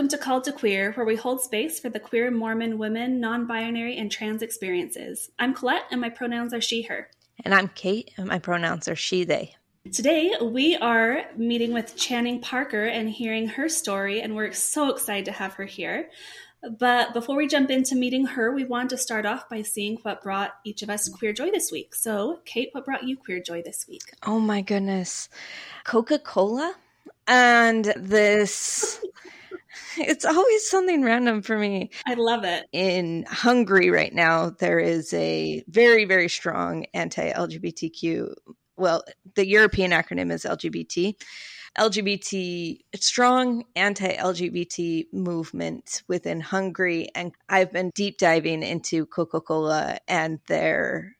Welcome to Call to Queer, where we hold space for the queer Mormon women, non binary, and trans experiences. I'm Colette, and my pronouns are she, her. And I'm Kate, and my pronouns are she, they. Today, we are meeting with Channing Parker and hearing her story, and we're so excited to have her here. But before we jump into meeting her, we want to start off by seeing what brought each of us queer joy this week. So, Kate, what brought you queer joy this week? Oh my goodness. Coca Cola and this it's always something random for me. I love it. In Hungary right now, there is a very, very strong anti LGBTQ. Well, the European acronym is LGBT. LGBT, strong anti LGBT movement within Hungary. And I've been deep diving into Coca Cola and their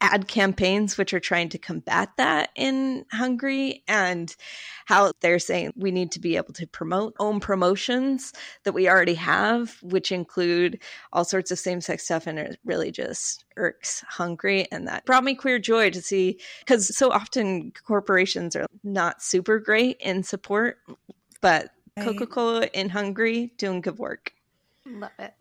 ad campaigns which are trying to combat that in Hungary and how they're saying we need to be able to promote own promotions that we already have which include all sorts of same-sex stuff and it really just irks Hungary and that brought me queer joy to see cuz so often corporations are not super great in support but Coca-Cola in Hungary doing good work. Love it.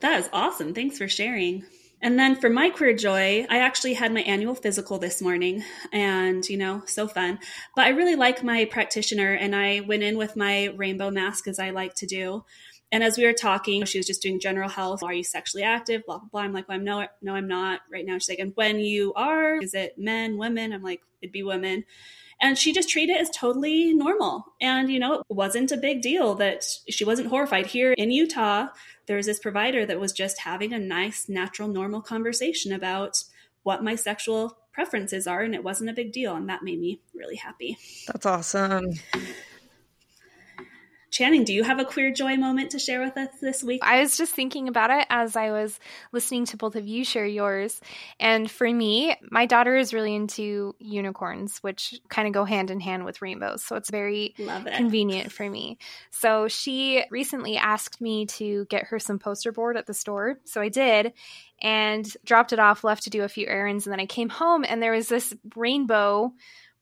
That is awesome. Thanks for sharing. And then for my queer joy, I actually had my annual physical this morning and, you know, so fun. But I really like my practitioner and I went in with my rainbow mask as I like to do. And as we were talking, she was just doing general health. Are you sexually active? Blah, blah, blah. I'm like, well, I'm no, no, I'm not right now. She's like, and when you are, is it men, women? I'm like, it'd be women. And she just treated it as totally normal. And, you know, it wasn't a big deal that she wasn't horrified. Here in Utah, there was this provider that was just having a nice, natural, normal conversation about what my sexual preferences are. And it wasn't a big deal. And that made me really happy. That's awesome. Channing, do you have a queer joy moment to share with us this week? I was just thinking about it as I was listening to both of you share yours. And for me, my daughter is really into unicorns, which kind of go hand in hand with rainbows. So it's very it. convenient for me. So she recently asked me to get her some poster board at the store. So I did and dropped it off, left to do a few errands. And then I came home and there was this rainbow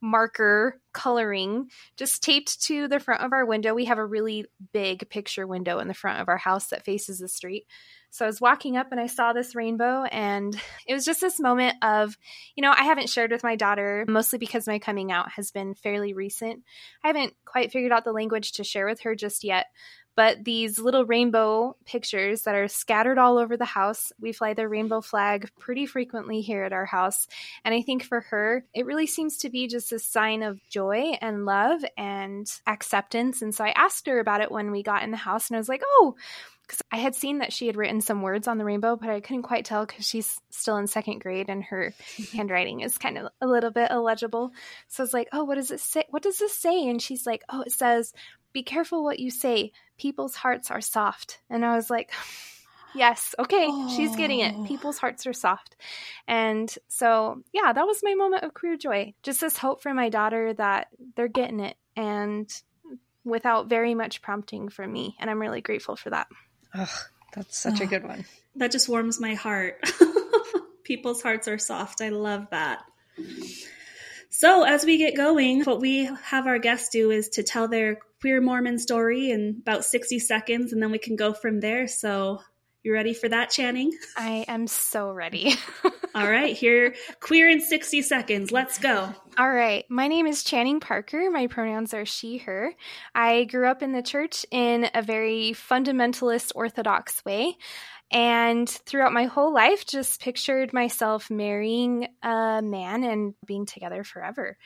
marker coloring just taped to the front of our window. We have a really big picture window in the front of our house that faces the street. So I was walking up and I saw this rainbow, and it was just this moment of, you know, I haven't shared with my daughter, mostly because my coming out has been fairly recent. I haven't quite figured out the language to share with her just yet, but these little rainbow pictures that are scattered all over the house. We fly the rainbow flag pretty frequently here at our house. And I think for her, it really seems to be just a sign of joy and love and acceptance. And so I asked her about it when we got in the house, and I was like, oh, because I had seen that she had written some words on the rainbow, but I couldn't quite tell because she's still in second grade and her handwriting is kind of a little bit illegible. So I was like, "Oh, what does it say? What does this say?" And she's like, "Oh, it says, be careful what you say. People's hearts are soft." And I was like. Yes. Okay. Oh. She's getting it. Oh. People's hearts are soft. And so, yeah, that was my moment of queer joy. Just this hope for my daughter that they're getting it and without very much prompting from me. And I'm really grateful for that. Oh, that's such oh, a good one. That just warms my heart. People's hearts are soft. I love that. So, as we get going, what we have our guests do is to tell their queer Mormon story in about 60 seconds, and then we can go from there. So, you ready for that, Channing? I am so ready. All right, here, queer in 60 seconds. Let's go. All right, my name is Channing Parker. My pronouns are she, her. I grew up in the church in a very fundamentalist Orthodox way. And throughout my whole life, just pictured myself marrying a man and being together forever.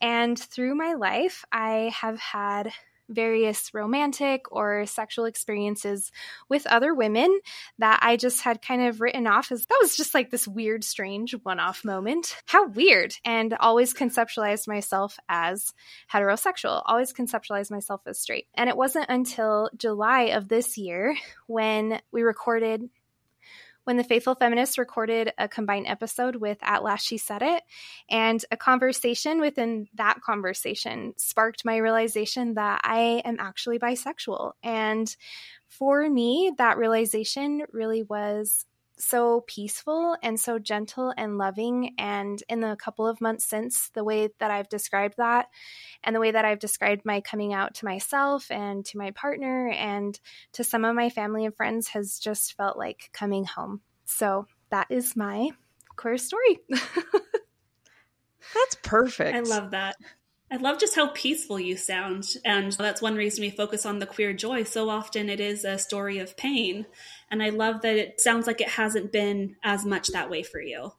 And through my life, I have had various romantic or sexual experiences with other women that I just had kind of written off as that was just like this weird, strange one off moment. How weird. And always conceptualized myself as heterosexual, always conceptualized myself as straight. And it wasn't until July of this year when we recorded when the Faithful Feminists recorded a combined episode with At Last She Said It. And a conversation within that conversation sparked my realization that I am actually bisexual. And for me, that realization really was so peaceful and so gentle and loving. And in the couple of months since, the way that I've described that and the way that I've described my coming out to myself and to my partner and to some of my family and friends has just felt like coming home. So that is my queer story. That's perfect. I love that. I love just how peaceful you sound. And that's one reason we focus on the queer joy. So often it is a story of pain. And I love that it sounds like it hasn't been as much that way for you.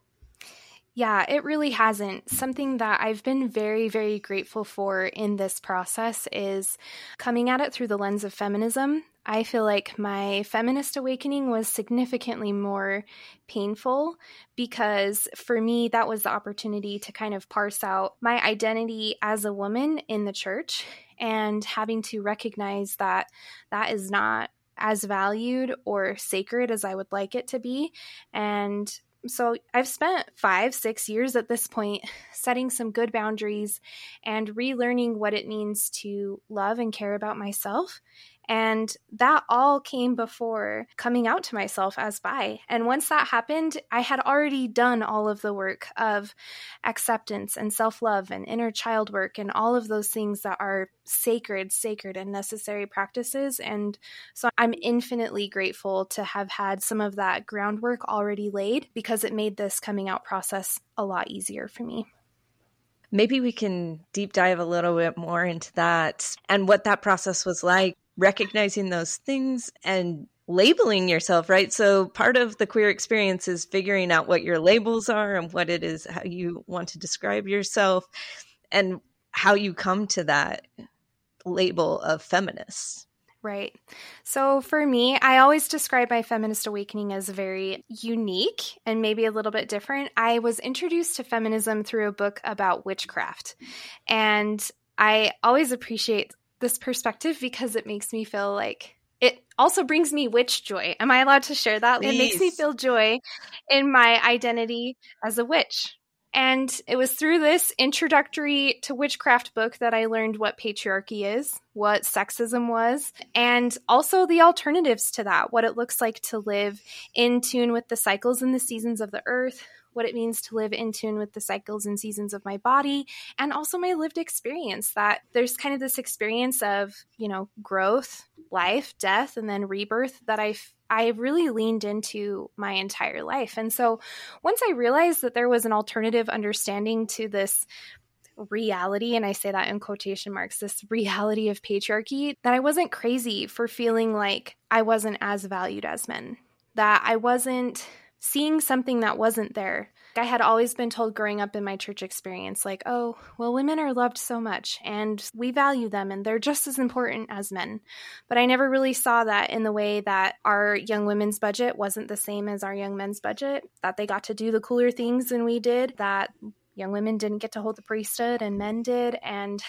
Yeah, it really hasn't. Something that I've been very, very grateful for in this process is coming at it through the lens of feminism. I feel like my feminist awakening was significantly more painful because for me, that was the opportunity to kind of parse out my identity as a woman in the church and having to recognize that that is not as valued or sacred as I would like it to be. And so I've spent five, six years at this point setting some good boundaries and relearning what it means to love and care about myself and that all came before coming out to myself as bi. And once that happened, I had already done all of the work of acceptance and self love and inner child work and all of those things that are sacred, sacred, and necessary practices. And so I'm infinitely grateful to have had some of that groundwork already laid because it made this coming out process a lot easier for me maybe we can deep dive a little bit more into that and what that process was like recognizing those things and labeling yourself, right? So part of the queer experience is figuring out what your labels are and what it is, how you want to describe yourself, and how you come to that label of feminist. Right. So for me, I always describe my feminist awakening as very unique and maybe a little bit different. I was introduced to feminism through a book about witchcraft. And I always appreciate this perspective because it makes me feel like it also brings me witch joy. Am I allowed to share that? Please. It makes me feel joy in my identity as a witch. And it was through this introductory to witchcraft book that I learned what patriarchy is, what sexism was, and also the alternatives to that, what it looks like to live in tune with the cycles and the seasons of the earth, what it means to live in tune with the cycles and seasons of my body, and also my lived experience that there's kind of this experience of, you know, growth, life, death, and then rebirth that I I really leaned into my entire life. And so once I realized that there was an alternative understanding to this reality, and I say that in quotation marks, this reality of patriarchy, that I wasn't crazy for feeling like I wasn't as valued as men, that I wasn't seeing something that wasn't there. I had always been told growing up in my church experience, like, oh, well, women are loved so much and we value them and they're just as important as men. But I never really saw that in the way that our young women's budget wasn't the same as our young men's budget, that they got to do the cooler things than we did, that young women didn't get to hold the priesthood and men did. And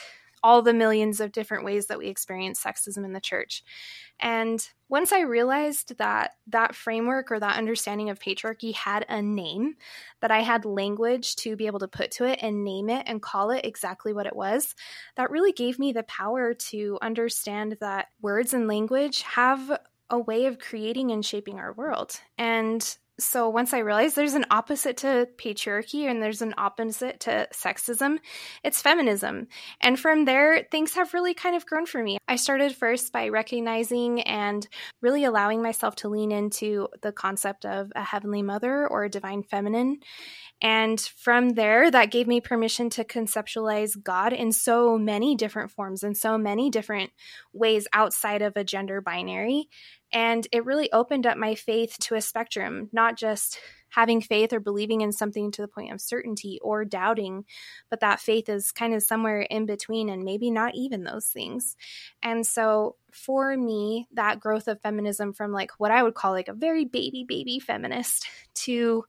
all the millions of different ways that we experience sexism in the church. And once I realized that that framework or that understanding of patriarchy had a name, that I had language to be able to put to it and name it and call it exactly what it was, that really gave me the power to understand that words and language have a way of creating and shaping our world. And so once I realized there's an opposite to patriarchy and there's an opposite to sexism, it's feminism. And from there, things have really kind of grown for me. I started first by recognizing and really allowing myself to lean into the concept of a heavenly mother or a divine feminine. And from there, that gave me permission to conceptualize God in so many different forms and so many different ways outside of a gender binary. And it really opened up my faith to a spectrum, not just having faith or believing in something to the point of certainty or doubting, but that faith is kind of somewhere in between and maybe not even those things. And so for me, that growth of feminism from like what I would call like a very baby, baby feminist to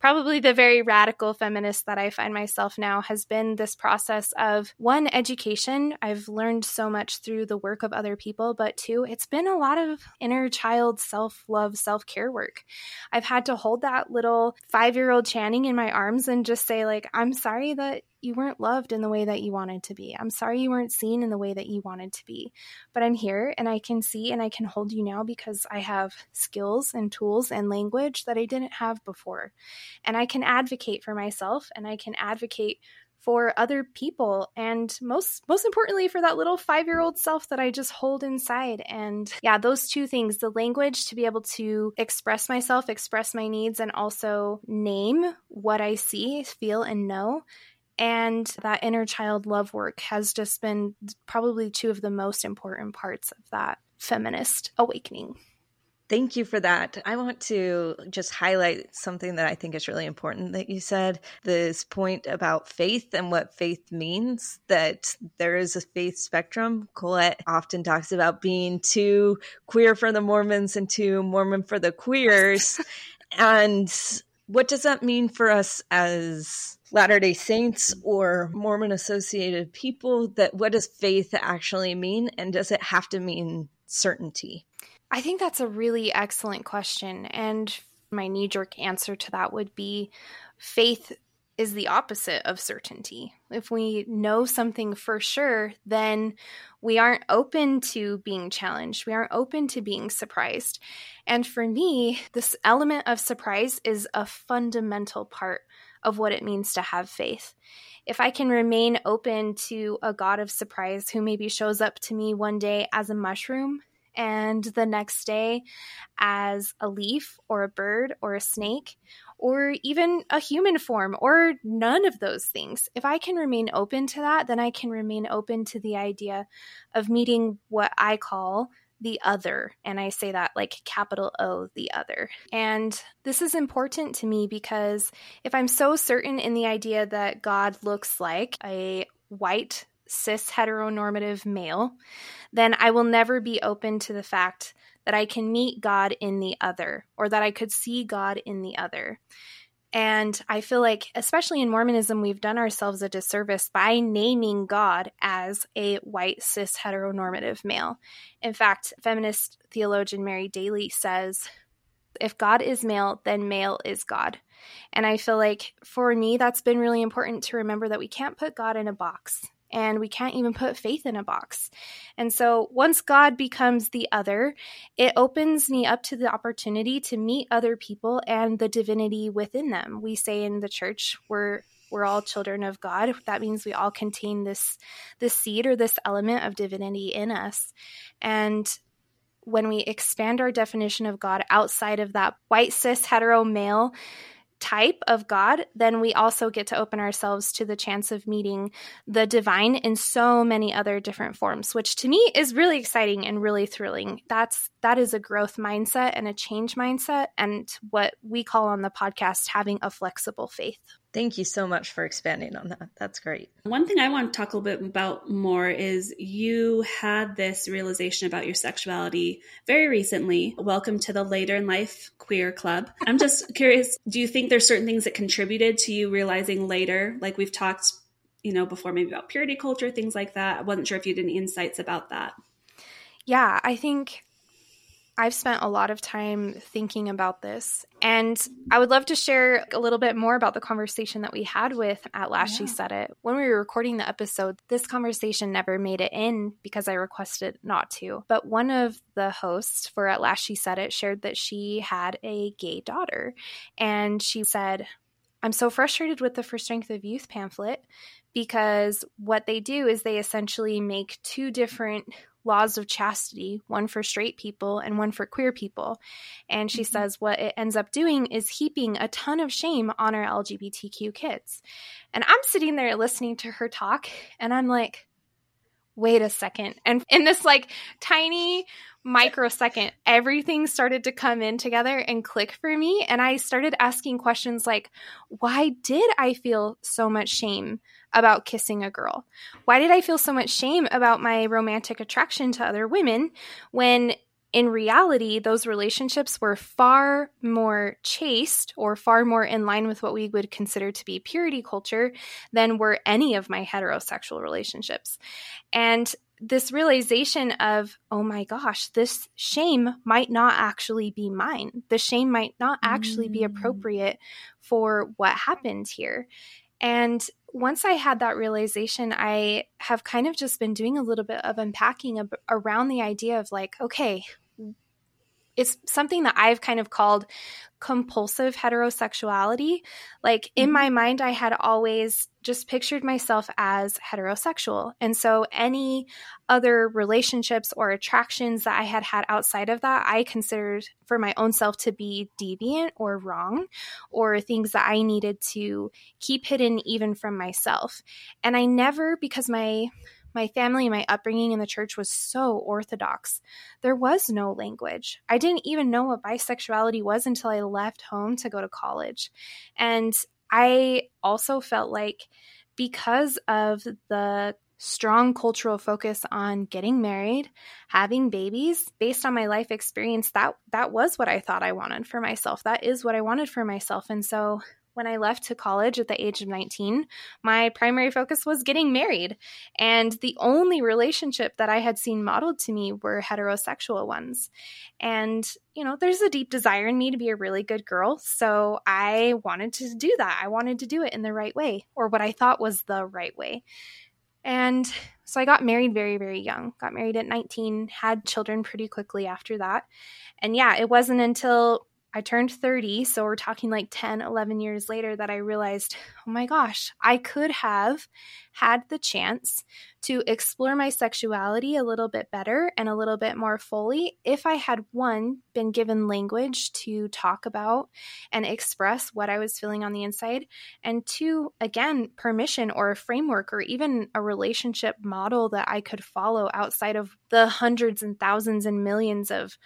probably the very radical feminist that I find myself now has been this process of one, education. I've learned so much through the work of other people, but two, it's been a lot of inner child self love, self care work. I've had to hold that little five year old Channing in my arms and just say, like, I'm sorry that you weren't loved in the way that you wanted to be. I'm sorry you weren't seen in the way that you wanted to be. But I'm here and I can see and I can hold you now because I have skills and tools and language that I didn't have before. And I can advocate for myself and I can advocate for other people and most most importantly for that little 5-year-old self that I just hold inside and yeah those two things the language to be able to express myself express my needs and also name what I see feel and know and that inner child love work has just been probably two of the most important parts of that feminist awakening. Thank you for that. I want to just highlight something that I think is really important that you said this point about faith and what faith means, that there is a faith spectrum. Colette often talks about being too queer for the Mormons and too Mormon for the queers. and what does that mean for us as Latter day Saints mm-hmm. or Mormon associated people? That what does faith actually mean? And does it have to mean certainty? I think that's a really excellent question. And my knee jerk answer to that would be faith is the opposite of certainty. If we know something for sure, then we aren't open to being challenged. We aren't open to being surprised. And for me, this element of surprise is a fundamental part of what it means to have faith. If I can remain open to a God of surprise who maybe shows up to me one day as a mushroom and the next day as a leaf or a bird or a snake or even a human form or none of those things. If I can remain open to that, then I can remain open to the idea of meeting what I call the other. And I say that like capital O, the other. And this is important to me because if I'm so certain in the idea that God looks like a white cis heteronormative male, then I will never be open to the fact that I can meet God in the other or that I could see God in the other. And I feel like, especially in Mormonism, we've done ourselves a disservice by naming God as a white cis heteronormative male. In fact, feminist theologian Mary Daly says, if God is male, then male is God. And I feel like for me, that's been really important to remember that we can't put God in a box and we can't even put faith in a box. And so once God becomes the other, it opens me up to the opportunity to meet other people and the divinity within them. We say in the church, we're we're all children of God. That means we all contain this this seed or this element of divinity in us. And when we expand our definition of God outside of that white cis hetero male type of God, then we also get to open ourselves to the chance of meeting the divine in so many other different forms, which to me is really exciting and really thrilling. That's that is a growth mindset and a change mindset and what we call on the podcast having a flexible faith. Thank you so much for expanding on that. That's great. One thing I want to talk a little bit about more is you had this realization about your sexuality very recently. Welcome to the Later in Life Queer Club. I'm just curious, do you think there's certain things that contributed to you realizing later? Like we've talked, you know, before maybe about purity culture, things like that. I wasn't sure if you had any insights about that. Yeah, I think I've spent a lot of time thinking about this. And I would love to share a little bit more about the conversation that we had with At Last yeah. She Said It. When we were recording the episode, this conversation never made it in because I requested not to. But one of the hosts for At Last She Said It shared that she had a gay daughter. And she said, I'm so frustrated with the For Strength of Youth pamphlet because what they do is they essentially make two different laws of chastity, one for straight people and one for queer people. And she mm-hmm. says what it ends up doing is heaping a ton of shame on our LGBTQ kids. And I'm sitting there listening to her talk, and I'm like, wait a second. And in this like tiny microsecond, everything started to come in together and click for me. And I started asking questions like, why did I feel so much shame about kissing a girl? Why did I feel so much shame about my romantic attraction to other women when in reality, those relationships were far more chaste or far more in line with what we would consider to be purity culture than were any of my heterosexual relationships. And this realization of, oh my gosh, this shame might not actually be mine. The shame might not actually be mm. appropriate for what happened here. And once I had that realization, I have kind of just been doing a little bit of unpacking ab- around the idea of like, okay, it's something that I've kind of called compulsive heterosexuality. Like in mm-hmm. my mind, I had always just pictured myself as heterosexual. And so any other relationships or attractions that I had had outside of that, I considered for my own self to be deviant or wrong or things that I needed to keep hidden even from myself. And I never, because my my family and my upbringing in the church was so orthodox. There was no language. I didn't even know what bisexuality was until I left home to go to college. And I also felt like because of the strong cultural focus on getting married, having babies, based on my life experience, that that was what I thought I wanted for myself. That is what I wanted for myself. And so when I left to college at the age of 19, my primary focus was getting married. And the only relationship that I had seen modeled to me were heterosexual ones. And, you know, there's a deep desire in me to be a really good girl. So I wanted to do that. I wanted to do it in the right way, or what I thought was the right way. And so I got married very, very young. Got married at 19, had children pretty quickly after that. And yeah, it wasn't until I turned 30, so we're talking like 10, 11 years later that I realized, oh my gosh, I could have had the chance to explore my sexuality a little bit better and a little bit more fully if I had one, been given language to talk about and express what I was feeling on the inside, and two, again, permission or a framework or even a relationship model that I could follow outside of the hundreds and thousands and millions of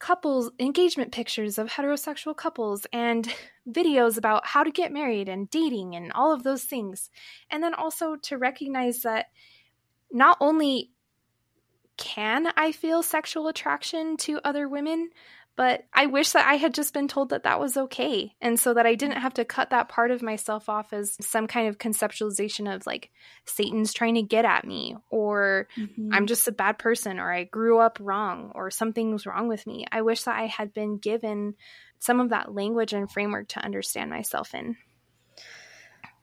couples engagement pictures of heterosexual couples and videos about how to get married and dating and all of those things. And then also to recognize that not only can I feel sexual attraction to other women, but I wish that I had just been told that that was okay. And so that I didn't have to cut that part of myself off as some kind of conceptualization of like Satan's trying to get at me, or mm-hmm. I'm just a bad person, or I grew up wrong, or something's wrong with me. I wish that I had been given some of that language and framework to understand myself in.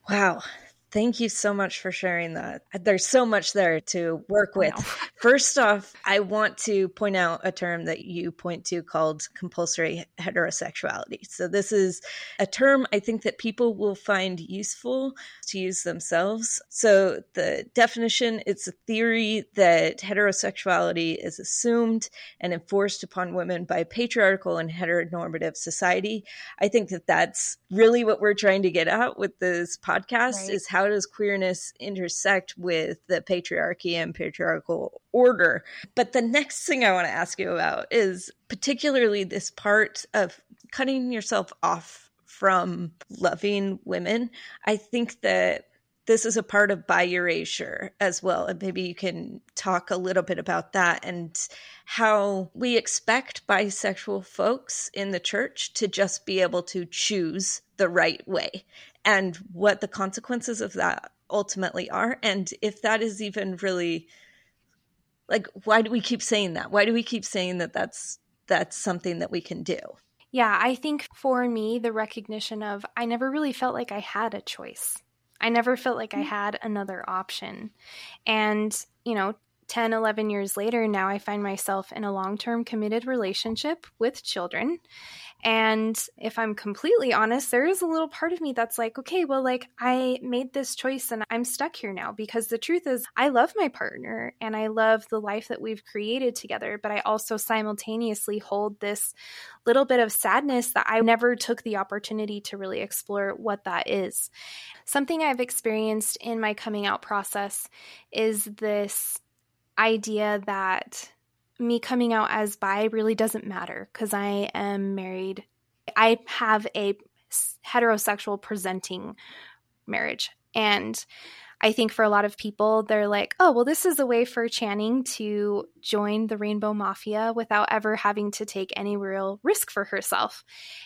Wow. Thank you so much for sharing that. There's so much there to work with. First off, I want to point out a term that you point to called compulsory heterosexuality. So, this is a term I think that people will find useful to use themselves. So, the definition it's a theory that heterosexuality is assumed and enforced upon women by patriarchal and heteronormative society. I think that that's really what we're trying to get at with this podcast right. is how how does queerness intersect with the patriarchy and patriarchal order? But the next thing I want to ask you about is particularly this part of cutting yourself off from loving women. I think that this is a part of bi erasure as well. And maybe you can talk a little bit about that and how we expect bisexual folks in the church to just be able to choose the right way and what the consequences of that ultimately are. And if that is even really like why do we keep saying that? Why do we keep saying that that's that's something that we can do? Yeah i think for me the recognition of i never really felt like i had a choice. I never felt like i mm. had another option. And you know 10 11 years later now i find myself in a long-term committed relationship with children and if I'm completely honest, there is a little part of me that's like, okay, well, like I made this choice and I'm stuck here now because the truth is, I love my partner and I love the life that we've created together. But I also simultaneously hold this little bit of sadness that I never took the opportunity to really explore what that is. Something I've experienced in my coming out process is this idea that me coming out as bi really doesn't matter because I am married. I have a heterosexual presenting marriage. And I think for a lot of people, they're like, oh, well, this is a way for Channing to join the Rainbow Mafia without ever having to take any real risk for herself.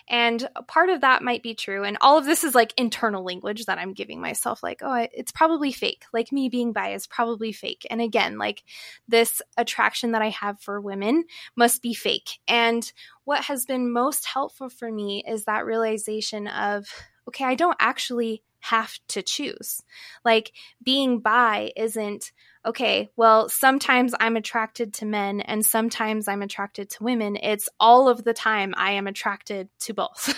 And part of that might be true. And all of this is like internal language that I'm giving myself, like, oh, it's probably fake. Like me being bi is probably fake. And again, like this attraction that I have for women must be fake. And what has been most helpful for me is that realization of, okay, I don't actually have to choose. Like being bi isn't okay, well, sometimes I'm attracted to men and sometimes I'm attracted to women. It's all of the time I am attracted to both.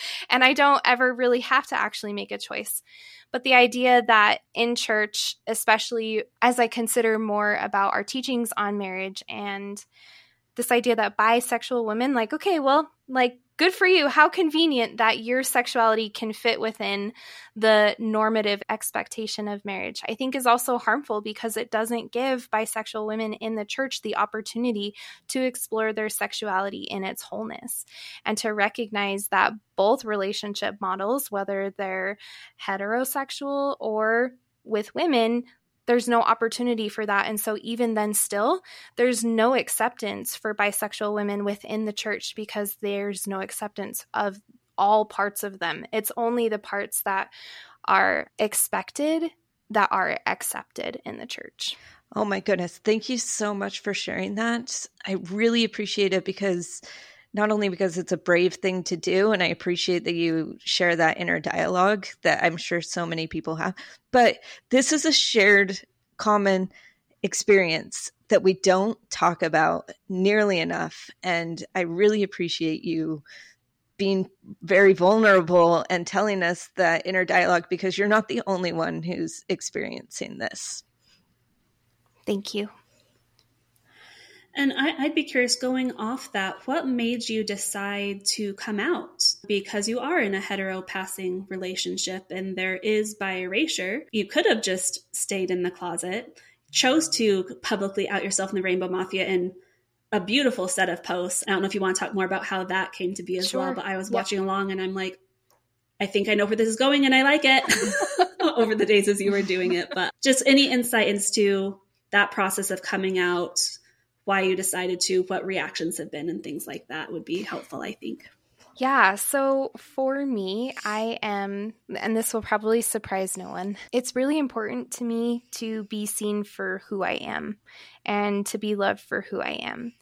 and I don't ever really have to actually make a choice. But the idea that in church, especially as I consider more about our teachings on marriage and this idea that bisexual women, like, okay, well, like good for you. How convenient that your sexuality can fit within the normative expectation of marriage. I think is also harmful because it doesn't give bisexual women in the church the opportunity to explore their sexuality in its wholeness and to recognize that both relationship models, whether they're heterosexual or with women, there's no opportunity for that. And so, even then, still, there's no acceptance for bisexual women within the church because there's no acceptance of all parts of them. It's only the parts that are expected that are accepted in the church. Oh my goodness. Thank you so much for sharing that. I really appreciate it because not only because it's a brave thing to do, and I appreciate that you share that inner dialogue that I'm sure so many people have, but this is a shared common experience that we don't talk about nearly enough. And I really appreciate you being very vulnerable and telling us that inner dialogue because you're not the only one who's experiencing this. Thank you. And I, would be curious, going off that, what made you decide to come out? Because you are in a hetero passing relationship and there is bi erasure. You could have just stayed in the closet, chose to publicly out yourself in the Rainbow Mafia in a beautiful set of posts. I don't know if you want to talk more about how that came to be as sure. well, but I was watching along and I'm like, I think I know where this is going and I like it over the days as you were doing it. But just any insight into that process of coming out why you decided to, what reactions have been, and things like that would be helpful, I think. Yeah, so for me, I am, and this will probably surprise no one, it's really important to me to be seen for who I am and to be loved for who I am.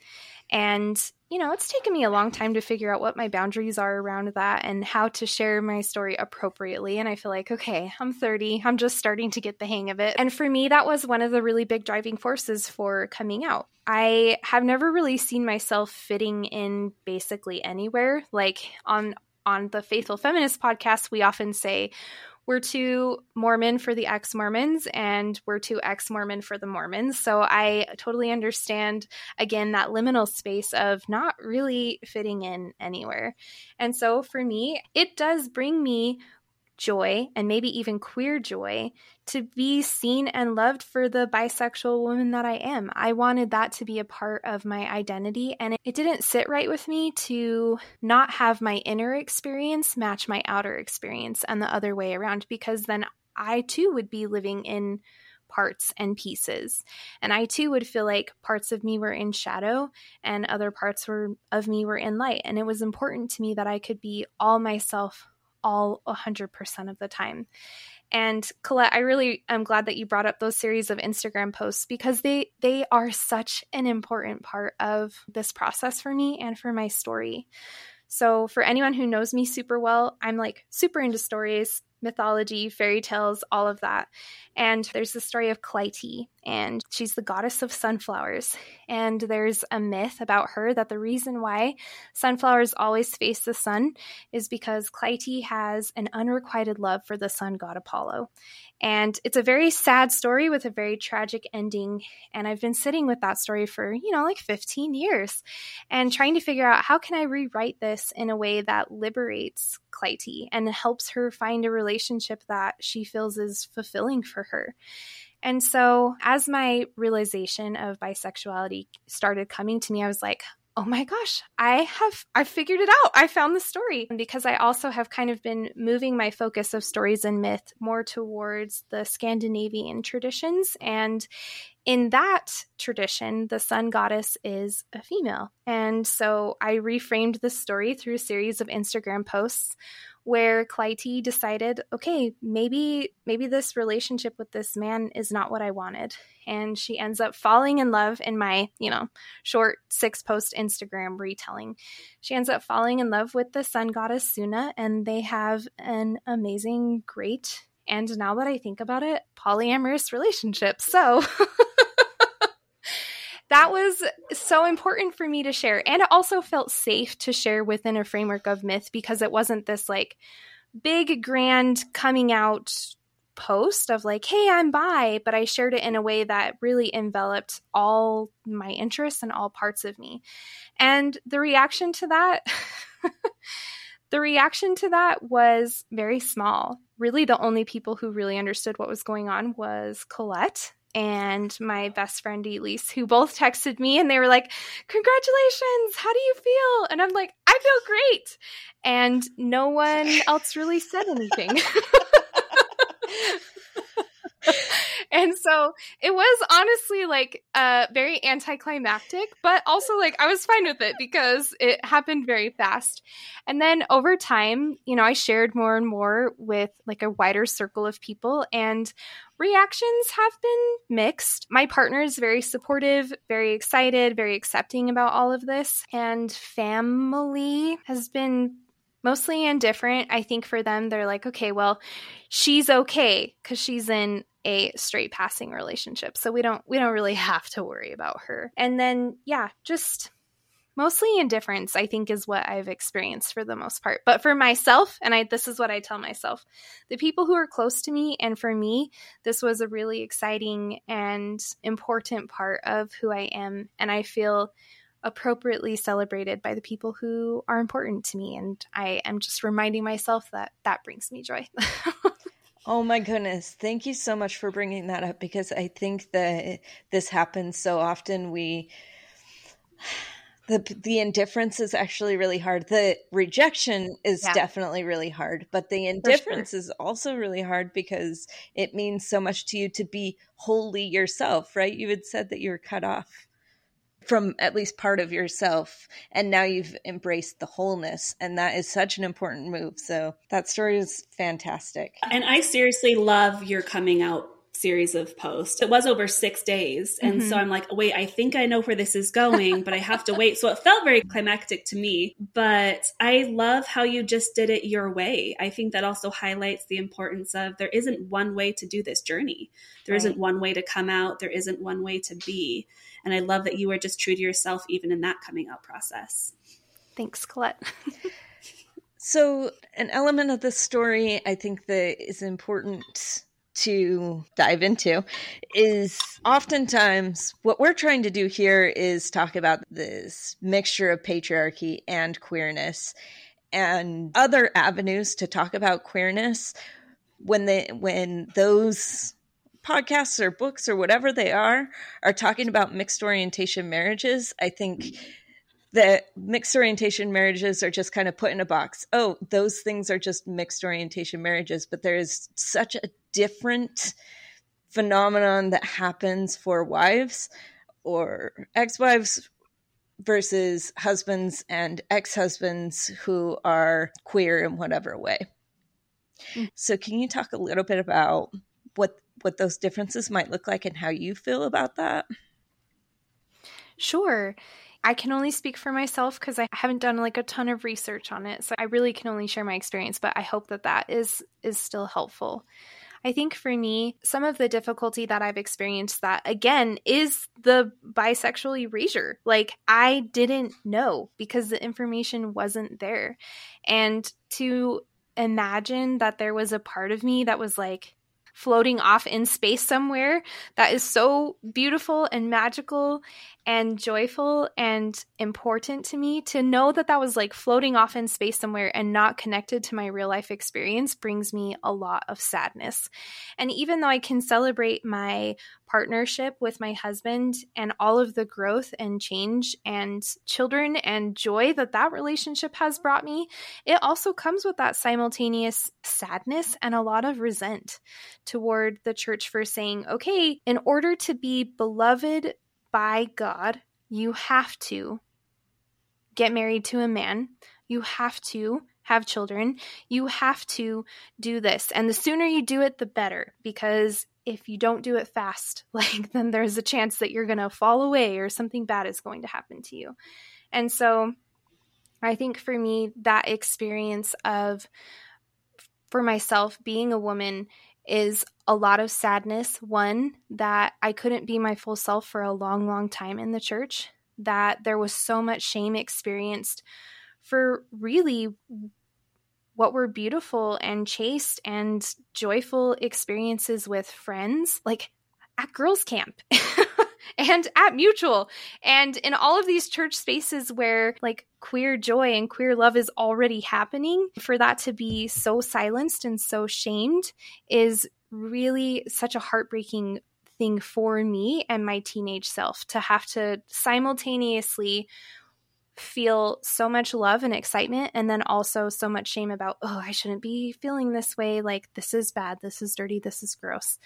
And you know, it's taken me a long time to figure out what my boundaries are around that and how to share my story appropriately. And I feel like, okay, I'm 30, I'm just starting to get the hang of it. And for me, that was one of the really big driving forces for coming out. I have never really seen myself fitting in basically anywhere. Like on on the Faithful Feminist podcast, we often say we're too Mormon for the ex Mormons and we're too ex Mormon for the Mormons. So I totally understand, again, that liminal space of not really fitting in anywhere. And so for me, it does bring me joy and maybe even queer joy to be seen and loved for the bisexual woman that I am. I wanted that to be a part of my identity, and it didn't sit right with me to not have my inner experience match my outer experience and the other way around because then I too would be living in parts and pieces. And I too would feel like parts of me were in shadow and other parts were of me were in light. And it was important to me that I could be all myself all 100% of the time. And Colette, I really am glad that you brought up those series of Instagram posts because they they are such an important part of this process for me and for my story. So, for anyone who knows me super well, I'm like super into stories mythology, fairy tales, all of that. And there's the story of Clytie, and she's the goddess of sunflowers. And there's a myth about her that the reason why sunflowers always face the sun is because Clytie has an unrequited love for the sun god Apollo. And it's a very sad story with a very tragic ending. And I've been sitting with that story for, you know, like 15 years and trying to figure out how can I rewrite this in a way that liberates Clytie and helps her find a relationship that she feels is fulfilling for her. And so, as my realization of bisexuality started coming to me, I was like, oh my gosh, I have I figured it out. I found the story. because I also have kind of been moving my focus of stories and myth more towards the Scandinavian traditions and in that tradition, the sun goddess is a female. And so I reframed the story through a series of Instagram posts where Clytie decided, okay, maybe maybe this relationship with this man is not what I wanted. And she ends up falling in love in my, you know, short six post Instagram retelling. She ends up falling in love with the sun goddess Sunna, and they have an amazing, great, and now that I think about it, polyamorous relationship. So that was so important for me to share. And it also felt safe to share within a framework of myth because it wasn't this like big, grand coming out post of like, hey, I'm bi, but I shared it in a way that really enveloped all my interests and all parts of me. And the reaction to that. the reaction to that was very small. Really, the only people who really understood what was going on was Colette and my best friend Elise, who both texted me and they were like, Congratulations, how do you feel? And I'm like, I feel great. And no one else really said anything. and so it was honestly like uh, very anticlimactic, but also like I was fine with it because it happened very fast. And then over time, you know, I shared more and more with like a wider circle of people, and reactions have been mixed. My partner is very supportive, very excited, very accepting about all of this, and family has been mostly indifferent. I think for them, they're like, okay, well, she's okay because she's in a straight passing relationship. So we don't we don't really have to worry about her. And then yeah, just mostly indifference i think is what i've experienced for the most part but for myself and i this is what i tell myself the people who are close to me and for me this was a really exciting and important part of who i am and i feel appropriately celebrated by the people who are important to me and i am just reminding myself that that brings me joy Oh my goodness. Thank you so much for bringing that up because I think that this happens so often we the the indifference is actually really hard. The rejection is yeah. definitely really hard, but the indifference sure. is also really hard because it means so much to you to be wholly yourself, right? You had said that you were cut off from at least part of yourself and now you've embraced the wholeness and that is such an important move. So that story is fantastic. And i seriously love your coming out series of posts. It was over six days and mm-hmm. so i'm like wait i think i know where this is going but i have to wait. So it felt very climactic to me but i love how you just did it your way. I think that also highlights the importance of there isn't one way to do this journey. There right. not one way to come out. There isn't one way to be and I love that you were just true to yourself, even in that coming out process. Thanks, Colette. so, an element of this story I think that is important to dive into is oftentimes what we're trying to do here is talk about this mixture of patriarchy and queerness and other avenues to talk about queerness when they when those podcasts or books or whatever they are are talking about mixed orientation marriages, I think that mixed orientation marriages are just kind of put in a box. Oh, those things are just mixed orientation marriages, but there is such a different phenomenon that happens for wives or ex-wives versus husbands and ex-husbands who are queer in whatever way. Mm. So can you talk a little bit about what what those differences might look like and how you feel about that? Sure. I can only speak for myself because I haven't done like a ton of research on it. So I really can only share my experience, but I hope that that is is still helpful. I think for me, some of the difficulty that I've experienced that again is the bisexual erasure. Like I didn't know because the information wasn't there. And to imagine that there was a part of me that was like floating off in space somewhere. That is so beautiful and magical and joyful and important to me. To know that that was like floating off in space somewhere and not connected to my real life experience brings me a lot of sadness. And even though I can celebrate my partnership with my husband and all of the growth and change and children and joy that that relationship has brought me, it also comes with that simultaneous sadness and a lot of resent toward the church for saying, okay, in order to be beloved by God, you have to get married to a man. You have to have children, you have to do this. And the sooner you do it, the better because if you don't do it fast, like then there's a chance that you're going to fall away or something bad is going to happen to you. And so I think for me that experience of for myself being a woman is a lot of sadness. One, that I couldn't be my full self for a long, long time in the church, that there was so much shame experienced for really what were beautiful and chaste and joyful experiences with friends, like at girls' camp. and at Mutual. And in all of these church spaces where like queer joy and queer love is already happening, for that to be so silenced and so shamed is really such a heartbreaking thing for me and my teenage self to have to simultaneously feel so much love and excitement and then also so much shame about oh i shouldn't be feeling this way. Like this is bad. This is dirty. This is gross.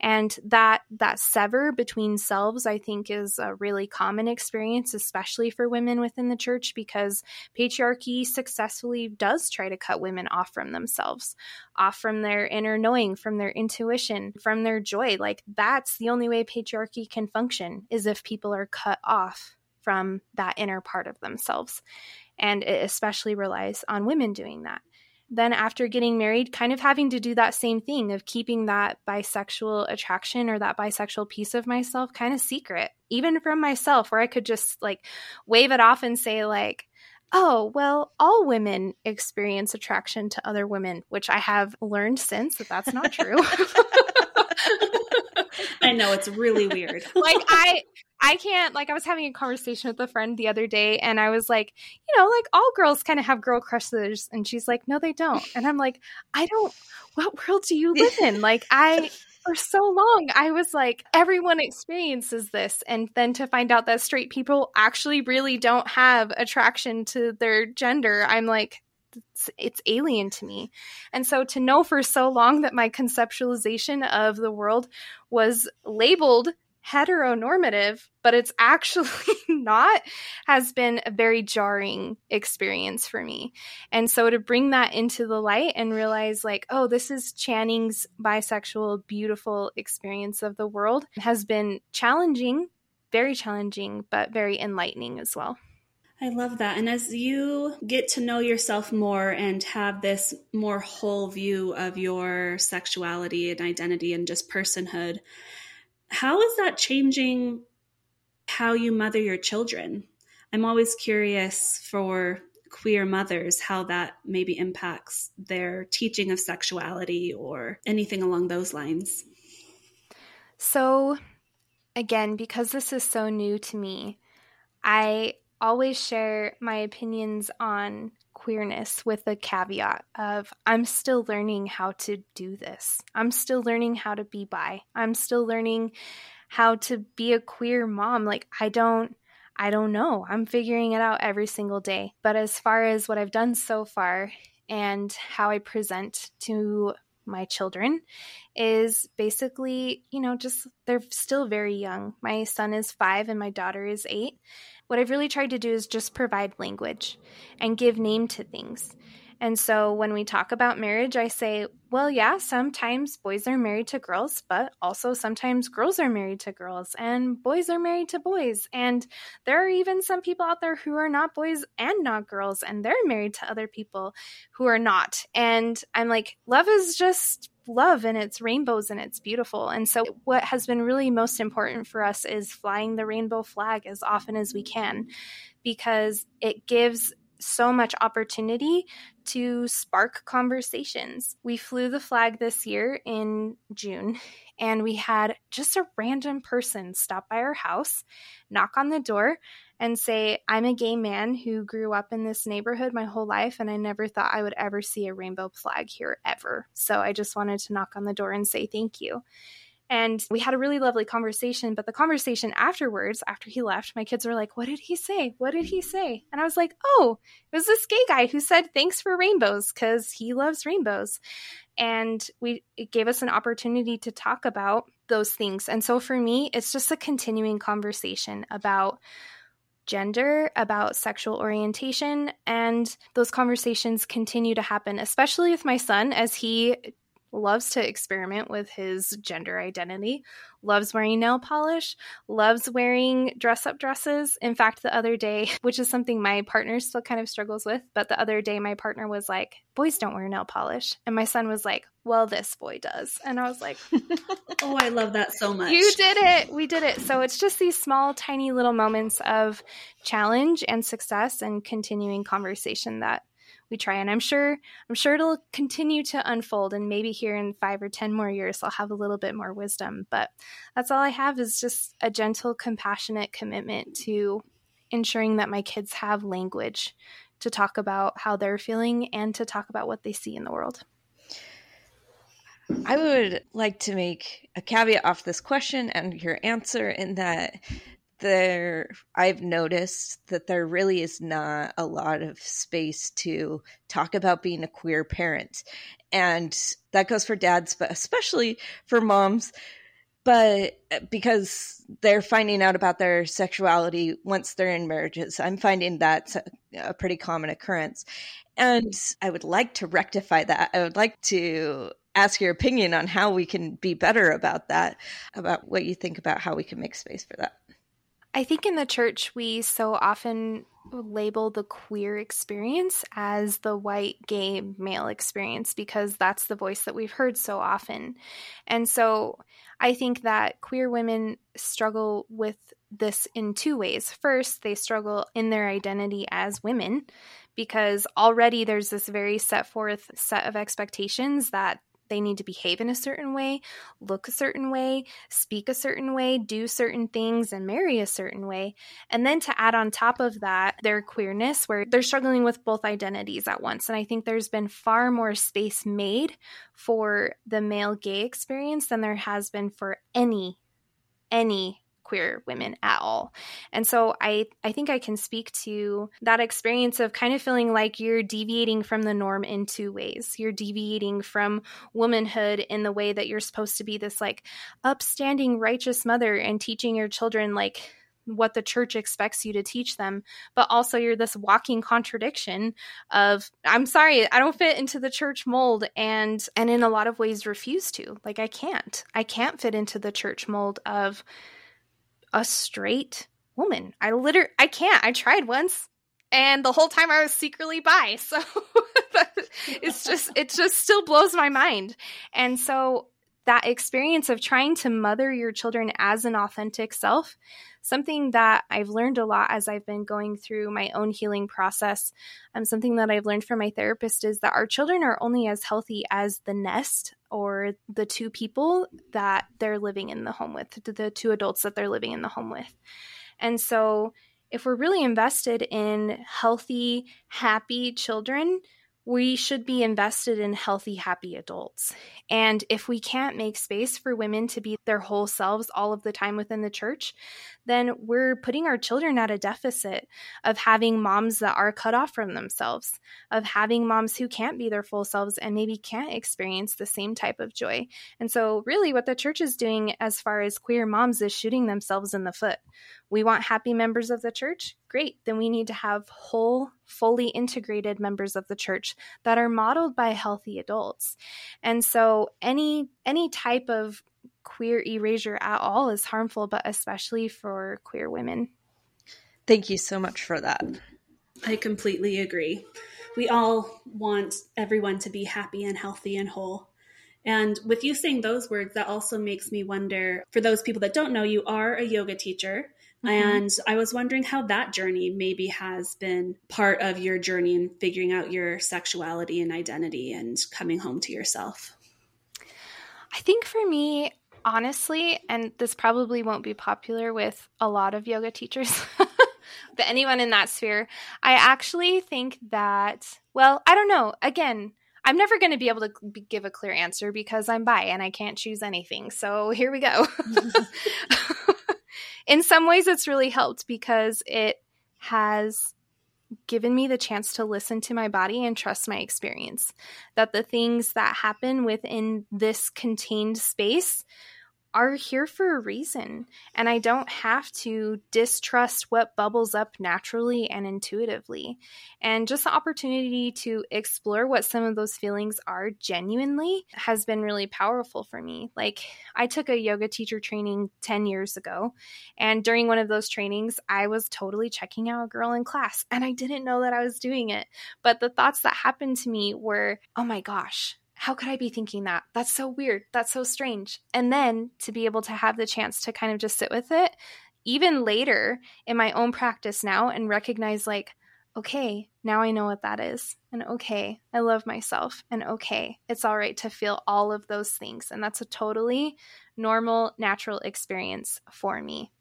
And that that sever between selves i think is a really common experience especially for women within the church because patriarchy successfully does try to cut women off from themselves off from their inner knowing from their intuition from their joy. Like that's the only way patriarchy can function is if people are cut off from that inner part of themselves. And it especially relies on women doing that. Then, after getting married, kind of having to do that same thing of keeping that bisexual attraction or that bisexual piece of myself kind of secret, even from myself, where I could just like wave it off and say, like, oh, well, all women experience attraction to other women, which I have learned since that that's not true. I know it's really weird. like I I can't like I was having a conversation with a friend the other day and I was like, you know, like all girls kind of have girl crushes and she's like, "No, they don't." And I'm like, "I don't what world do you live in?" Like I for so long I was like, everyone experiences this and then to find out that straight people actually really don't have attraction to their gender, I'm like it's, it's alien to me. And so to know for so long that my conceptualization of the world was labeled heteronormative, but it's actually not, has been a very jarring experience for me. And so to bring that into the light and realize, like, oh, this is Channing's bisexual, beautiful experience of the world has been challenging, very challenging, but very enlightening as well. I love that. And as you get to know yourself more and have this more whole view of your sexuality and identity and just personhood, how is that changing how you mother your children? I'm always curious for queer mothers how that maybe impacts their teaching of sexuality or anything along those lines. So, again, because this is so new to me, I always share my opinions on queerness with a caveat of I'm still learning how to do this. I'm still learning how to be bi. I'm still learning how to be a queer mom. Like I don't I don't know. I'm figuring it out every single day. But as far as what I've done so far and how I present to my children is basically, you know, just they're still very young. My son is 5 and my daughter is 8 what I've really tried to do is just provide language and give name to things. And so when we talk about marriage, I say, well, yeah, sometimes boys are married to girls, but also sometimes girls are married to girls and boys are married to boys. And there are even some people out there who are not boys and not girls, and they're married to other people who are not. And I'm like, love is just love and it's rainbows and it's beautiful. And so, what has been really most important for us is flying the rainbow flag as often as we can because it gives so much opportunity to spark conversations. We flew the flag this year in June, and we had just a random person stop by our house, knock on the door, and say, I'm a gay man who grew up in this neighborhood my whole life, and I never thought I would ever see a rainbow flag here ever. So I just wanted to knock on the door and say thank you. And we had a really lovely conversation. But the conversation afterwards, after he left, my kids were like, What did he say? What did he say? And I was like, Oh, it was this gay guy who said thanks for rainbows because he loves rainbows. And we it gave us an opportunity to talk about those things. And so for me, it's just a continuing conversation about gender, about sexual orientation, and those conversations continue to happen, especially with my son as he loves to experiment with his gender identity, loves wearing nail polish, loves wearing dress up dresses. In fact, the other day, which is something my partner still kind of struggles with, but the other day my partner was like, Boys don't wear nail polish. And my son was like, Well, this boy does. And I was like, Oh, I love that so much. You did it. We did it. So it's just these small, tiny little moments of challenge and success and continuing conversation that we try. And i'm sure i'm sure it'll continue to unfold and maybe here in five or ten more years i'll have a little bit more wisdom. But that's all i have is just a gentle compassionate commitment to ensuring that my kids have language to talk about how they're feeling and to talk about what they see in the world. I would like to make a caveat off this question and your answer in that there I've noticed that there really is not a lot of space to talk about being a queer parent. And that goes for dads, but especially for moms. But uh, because they're finding out about their sexuality once they're in marriages, I'm finding that's a pretty common occurrence. And I would like to rectify that. I would like to ask your opinion on how we can be better about that, about what you think about how we can make space for that. I think in the church, we so often label the queer experience as the white gay male experience because that's the voice that we've heard so often. And so I think that queer women struggle with this in two ways. First, they struggle in their identity as women because already there's this very set forth set of expectations that they need to behave in a certain way, look a certain way, speak a certain way, do certain things, and marry a certain way. And then to add on top of that, their queerness, where they're struggling with both identities at once. And I think there's been far more space made for the male gay experience than there has been for any any queer women at all. And so I I think I can speak to that experience of kind of feeling like you're deviating from the norm in two ways. You're deviating from womanhood in the way that you're supposed to be this like upstanding righteous mother and teaching your children like what the church expects you to teach them but also you're this walking contradiction of i'm sorry i don't fit into the church mold and and in a lot of ways refuse to like i can't i can't fit into the church mold of a straight woman. I literally I can't. I tried once and the whole time I was secretly bi. So it's just it just still blows my mind. And so that experience of trying to mother your children as an authentic self, something that I've learned a lot as I've been going through my own healing process. Um, something that I've learned from my therapist is that our children are only as healthy as the nest or the two people that they're living in the home with, the two adults that they're living in the home with. And so, if we're really invested in healthy, happy children, we should be invested in healthy, happy adults. And if we can't make space for women to be their whole selves all of the time within the church, then we're putting our children at a deficit of having moms that are cut off from themselves, of having moms who can't be their full selves and maybe can't experience the same type of joy. And so, really, what the church is doing as far as queer moms is shooting themselves in the foot. We want happy members of the church? Great. Then we need to have whole, fully integrated members of the church that are modeled by healthy adults. And so any any type of queer erasure at all is harmful, but especially for queer women. Thank you so much for that. I completely agree. We all want everyone to be happy and healthy and whole. And with you saying those words, that also makes me wonder for those people that don't know, you are a yoga teacher. Mm-hmm. And I was wondering how that journey maybe has been part of your journey in figuring out your sexuality and identity and coming home to yourself. I think for me, honestly, and this probably won't be popular with a lot of yoga teachers, but anyone in that sphere, I actually think that, well, I don't know. Again, I'm never going to be able to give a clear answer because I'm bi and I can't choose anything. So here we go. in some ways it's really helped because it has given me the chance to listen to my body and trust my experience. That the things that happen within this contained space are here for a reason. And I don't have to distrust what bubbles up naturally and intuitively. And just the opportunity to explore what some of those feelings are genuinely has been really powerful for me. Like, I took a yoga teacher training 10 years ago. And during one of those trainings, I was totally checking out a girl in class. And I didn't know that I was doing it. But the thoughts that happened to me were, oh my gosh, how could I be thinking that? That's so weird. That's so strange. And then to be able to have the chance to kind of just sit with it, even later in my own practice now, and recognize, like, okay, now I know what that is. And okay, I love myself. And okay, it's all right to feel all of those things. And that's a totally normal, natural experience for me.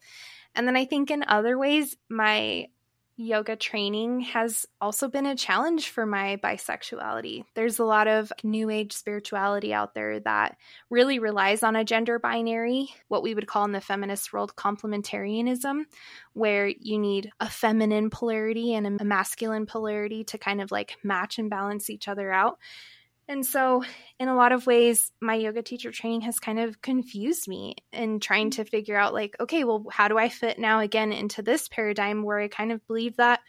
And then I think in other ways, my yoga training has also been a challenge for my bisexuality. There's a lot of new age spirituality out there that really relies on a gender binary, what we would call in the feminist world complementarianism, where you need a feminine polarity and a masculine polarity to kind of like match and balance each other out. And so, in a lot of ways, my yoga teacher training has kind of confused me in trying to figure out, like, okay, well, how do I fit now again into this paradigm where I kind of believe that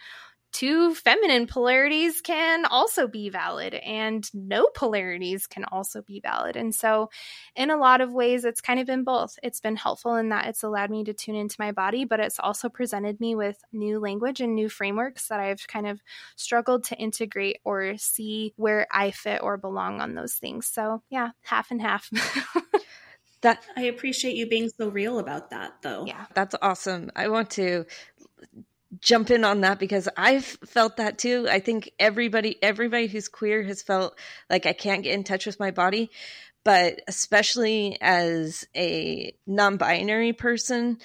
two feminine polarities can also be valid and no polarities can also be valid. And so, in a lot of ways, it's kind of been both. It's been helpful in that it's allowed me to tune into my body, but it's also presented me with new language and new frameworks that I've kind of struggled to integrate or see where I fit or belong on those things. So, yeah, half and half. that I appreciate you being so real about that though. Yeah. That's awesome. I want to jump in on that because I've felt that too. I think everybody everybody who's queer has felt like I can't get in touch with my body, but especially as a non-binary person,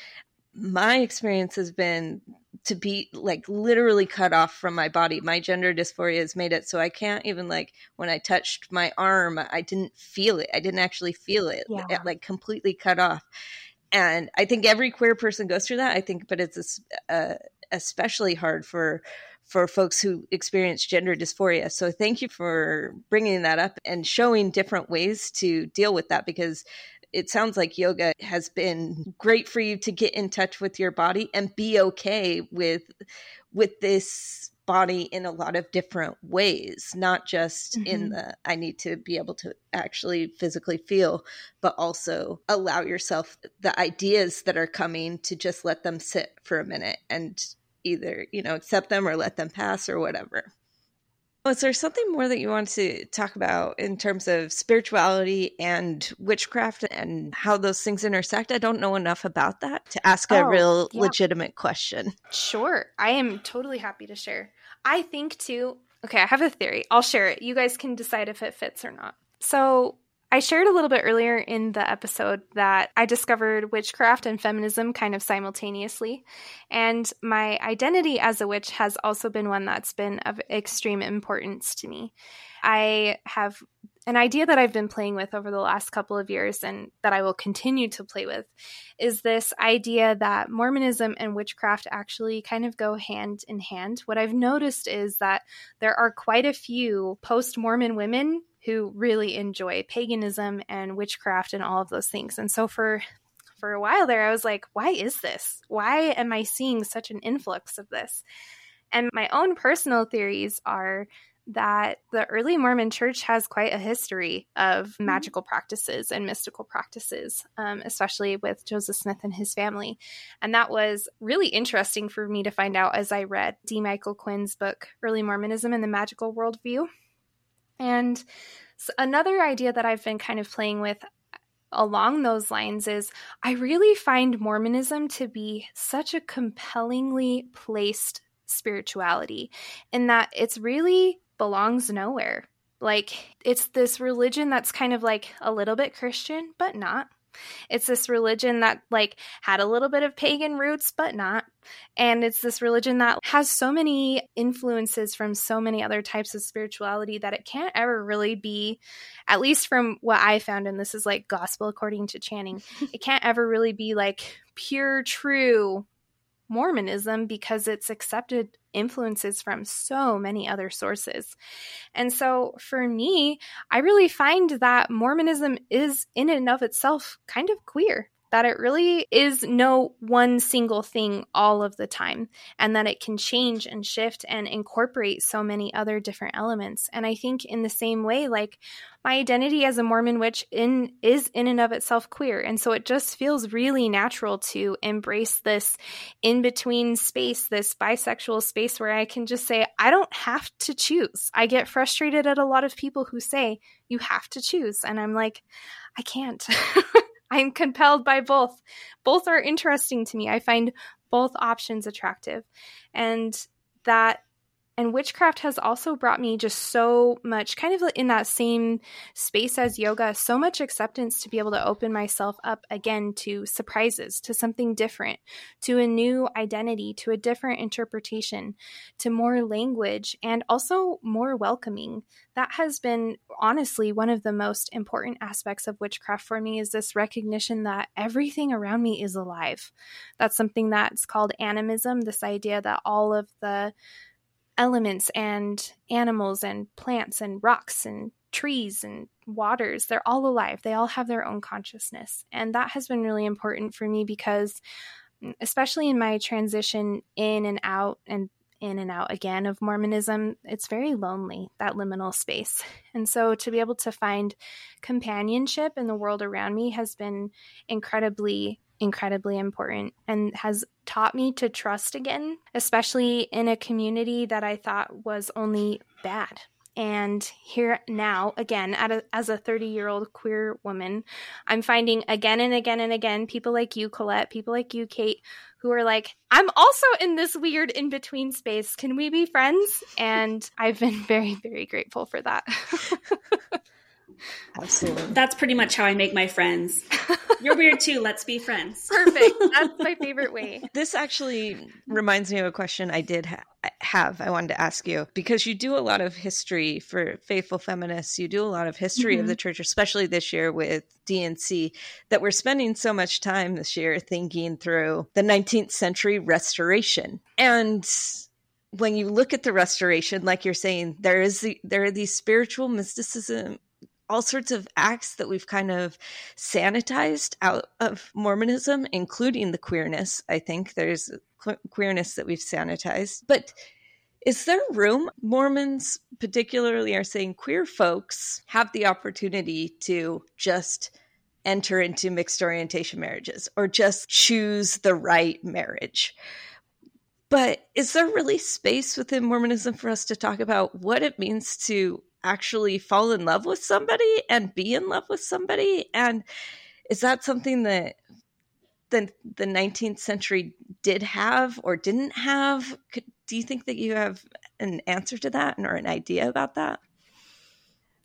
my experience has been to be like literally cut off from my body. My gender dysphoria has made it so I can't even like when I touched my arm, I didn't feel it. I didn't actually feel it. Yeah. it like completely cut off and I think every queer person goes through that. I think, but it's a, a, especially hard for for folks who experience gender dysphoria. So thank you for bringing that up and showing different ways to deal with that because it sounds like yoga has been great for you to get in touch with your body and be okay with with this body in a lot of different ways not just mm-hmm. in the i need to be able to actually physically feel but also allow yourself the ideas that are coming to just let them sit for a minute and either you know accept them or let them pass or whatever Was there something more that you want to talk about in terms of spirituality and witchcraft and how those things intersect? I don't know enough about that to ask a oh, real yeah. legitimate question. Sure. I am totally happy to share. I think too, okay, I have a theory. I'll share it. You guys can decide if it fits or not. So, I shared a little bit earlier in the episode that I discovered witchcraft and feminism kind of simultaneously. And my identity as a witch has also been one that's been of extreme importance to me. I have an idea that I've been playing with over the last couple of years and that I will continue to play with is this idea that Mormonism and witchcraft actually kind of go hand in hand. What I've noticed is that there are quite a few post Mormon women who really enjoy paganism and witchcraft and all of those things. And so for for a while there I was like, why is this? Why am I seeing such an influx of this? And my own personal theories are that the early Mormon church has quite a history of mm-hmm. magical practices and mystical practices, um, especially with Joseph Smith and his family. And that was really interesting for me to find out as I read D. Michael Quinn's book, Early Mormonism and the Magical Worldview. And another idea that I've been kind of playing with uh, along those lines is I really find Mormonism to be such a compellingly placed spirituality in that it's really belongs nowhere. Like it's this religion that's kind of like a little bit Christian, but not. It's this religion that like had a little bit of pagan roots but not. And it's this religion that has so many influences from so many other types of spirituality that it can't ever really be at least from what I found and this is like gospel according to Channing. it can't ever really be like pure true Mormonism because it's accepted influences from so many other sources. And so for me, I really find that Mormonism is in and of itself kind of queer that it really is no one single thing all of the time and that it can change and shift and incorporate so many other different elements. And i think in the same way like my identity as a mormon witch in is in and of itself queer. And so it just feels really natural to embrace this in between space this bisexual space where i can just say i don't have to choose. I get frustrated at a lot of people who say you have to choose. And i'm like i can't I'm compelled by both. Both are interesting to me. I find both options attractive. And that and witchcraft has also brought me just so much, kind of in that same space as yoga, so much acceptance to be able to open myself up again to surprises, to something different, to a new identity, to a different interpretation, to more language, and also more welcoming. That has been honestly one of the most important aspects of witchcraft for me is this recognition that everything around me is alive. That's something that's called animism, this idea that all of the elements and animals and plants and rocks and trees and waters they're all alive. They all have their own consciousness. And that has been really important for me because mm, especially in my transition in and out and in and out again of mormonism it's very lonely that liminal space. And so to be able to find companionship in the world around me has been incredibly incredibly important and has taught me to trust again, especially in a community that I thought was only bad. And here now, again, a, as a 30 year old queer woman, I'm finding again and again and again people like you, Colette, people like you, Kate, who are like, I'm also in this weird in between space. Can we be friends? And I've been very, very grateful for that. Absolutely. That's pretty much how I make my friends. You're weird too. Let's be friends. Perfect. That's my favorite way. This actually reminds me of a question I did ha- have. I wanted to ask you because you do a lot of history for faithful feminists. You do a lot of history mm-hmm. of the church, especially this year with D&C, that we're spending so much time this year thinking through the 19th century restoration. And when you look at the restoration, like you're saying, there is the, there are these spiritual mysticism all sorts of acts that we've kind of sanitized out of Mormonism, including the queerness. I think there's queerness that we've sanitized. But is there room? Mormons, particularly, are saying queer folks have the opportunity to just enter into mixed orientation marriages or just choose the right marriage. But is there really space within Mormonism for us to talk about what it means to actually fall in love with somebody and be in love with somebody? And is that something that the the 19th century did have or didn't have? Could, do you think that you have an answer to that or an idea about that?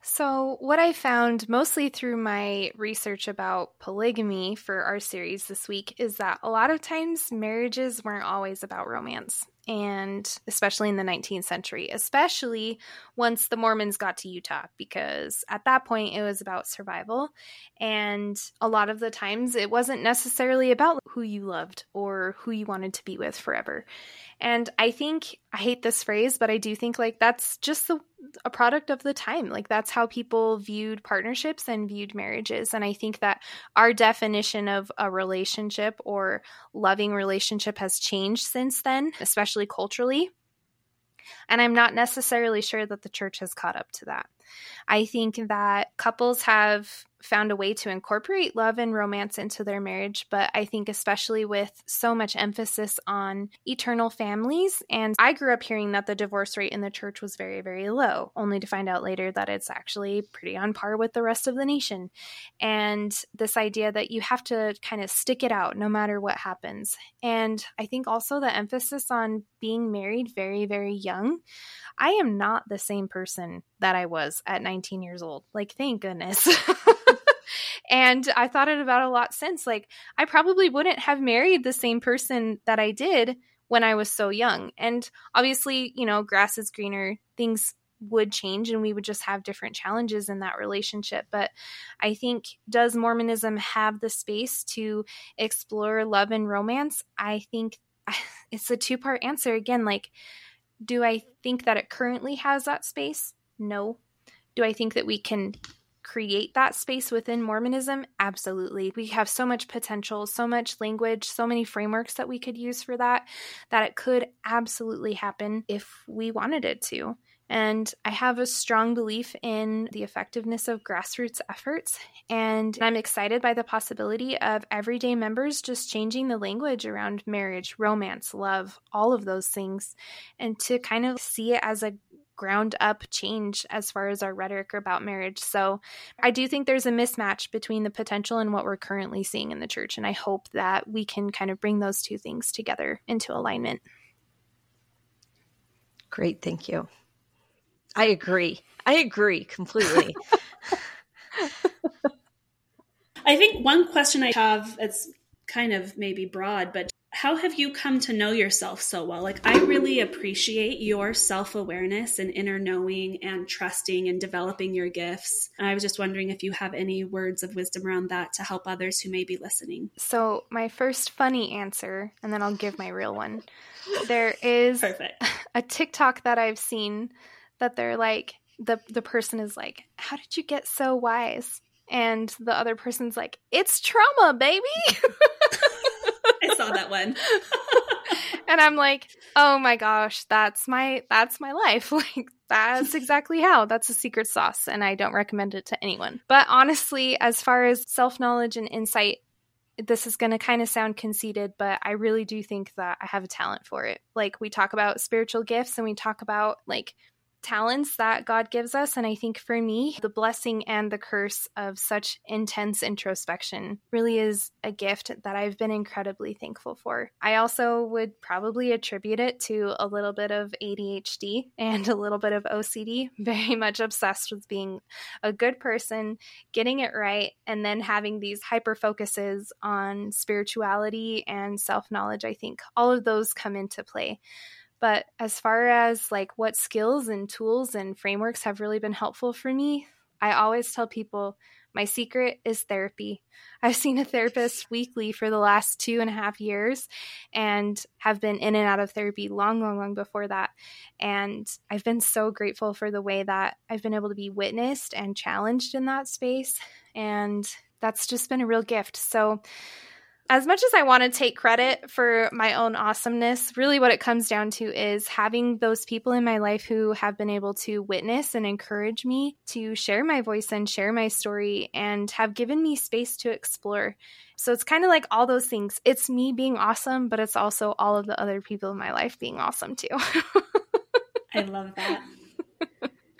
So, what I found mostly through my research about polygamy for our series this week is that a lot of times marriages weren't always about romance and especially in the 19th century, especially once the Mormons got to Utah, because at that point it was about survival. And a lot of the times it wasn't necessarily about who you loved or who you wanted to be with forever. And I think, I hate this phrase, but I do think like that's just the, a product of the time. Like that's how people viewed partnerships and viewed marriages. And I think that our definition of a relationship or loving relationship has changed since then, especially culturally. And I'm not necessarily sure that the church has caught up to that. I think that couples have found a way to incorporate love and romance into their marriage, but I think especially with so much emphasis on eternal families. And I grew up hearing that the divorce rate in the church was very, very low, only to find out later that it's actually pretty on par with the rest of the nation. And this idea that you have to kind of stick it out no matter what happens. And I think also the emphasis on being married very, very young. I am not the same person that I was at 19 years old. Like, thank goodness. and I thought it about a lot since. Like, I probably wouldn't have married the same person that I did when I was so young. And obviously, you know, grass is greener, things would change and we would just have different challenges in that relationship. But I think, does Mormonism have the space to explore love and romance? I think it's a two part answer again. Like, do I think that it currently has that space? No. Do I think that we can create that space within Mormonism? Absolutely. We have so much potential, so much language, so many frameworks that we could use for that, that it could absolutely happen if we wanted it to. And I have a strong belief in the effectiveness of grassroots efforts. And I'm excited by the possibility of everyday members just changing the language around marriage, romance, love, all of those things, and to kind of see it as a ground up change as far as our rhetoric about marriage. So I do think there's a mismatch between the potential and what we're currently seeing in the church. And I hope that we can kind of bring those two things together into alignment. Great. Thank you. I agree. I agree completely. I think one question I have, it's kind of maybe broad, but how have you come to know yourself so well? Like, I really appreciate your self awareness and inner knowing and trusting and developing your gifts. And I was just wondering if you have any words of wisdom around that to help others who may be listening. So, my first funny answer, and then I'll give my real one. There is Perfect. a TikTok that I've seen that they're like the the person is like, "How did you get so wise?" And the other person's like, "It's trauma, baby." I saw that one. and I'm like, "Oh my gosh, that's my that's my life." Like that's exactly how. That's a secret sauce and I don't recommend it to anyone. But honestly, as far as self-knowledge and insight, this is going to kind of sound conceited, but I really do think that I have a talent for it. Like we talk about spiritual gifts and we talk about like talents that God gives us. And I think for me, the blessing and the curse of such intense introspection really is a gift that I've been incredibly thankful for. I also would probably attribute it to a little bit of ADHD and a little bit of OCD, very much obsessed with being a good person, getting it right, and then having these hyper focuses on spirituality and self knowledge. I think all of those come into play. But as far as like what skills and tools and frameworks have really been helpful for me, I always tell people my secret is therapy. I've seen a therapist weekly for the last two and a half years and have been in and out of therapy long, long, long before that. And I've been so grateful for the way that I've been able to be witnessed and challenged in that space. And that's just been a real gift. So, as much as I want to take credit for my own awesomeness, really what it comes down to is having those people in my life who have been able to witness and encourage me to share my voice and share my story and have given me space to explore. So it's kind of like all those things. It's me being awesome, but it's also all of the other people in my life being awesome too. I love that.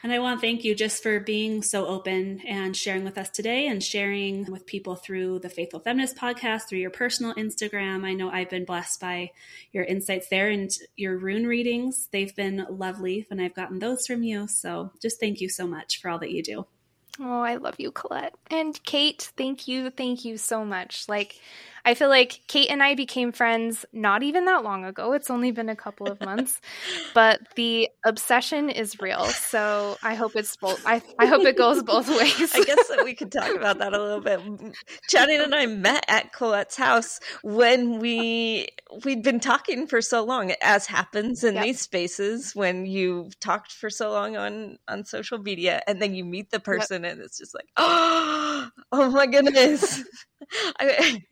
And I want to thank you just for being so open and sharing with us today and sharing with people through the Faithful Feminist podcast, through your personal Instagram. I know I've been blessed by your insights there and your rune readings. They've been lovely and I've gotten those from you. So just thank you so much for all that you do. Oh, I love you, Colette. And Kate, thank you. Thank you so much. Like, I feel like Kate and I became friends not even that long ago. It's only been a couple of months, but the obsession is real. So I hope it's both. I, I hope it goes both ways. I guess that we could talk about that a little bit. Channing and I met at Colette's house when we we'd been talking for so long, as happens in yep. these spaces when you've talked for so long on on social media, and then you meet the person, yep. and it's just like, oh, oh my goodness. I,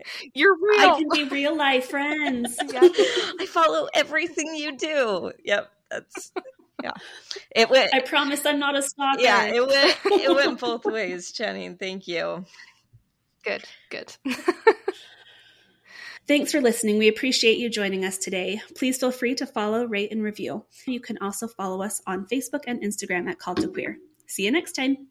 You're real. I can be real life friends. yeah. I follow everything you do. Yep, that's yeah. It went. I promise I'm not a stalker. Yeah, it went. It went both ways, Channing. Thank you. Good. Good. Thanks for listening. We appreciate you joining us today. Please feel free to follow, rate, and review. You can also follow us on Facebook and Instagram at Call to Queer. See you next time.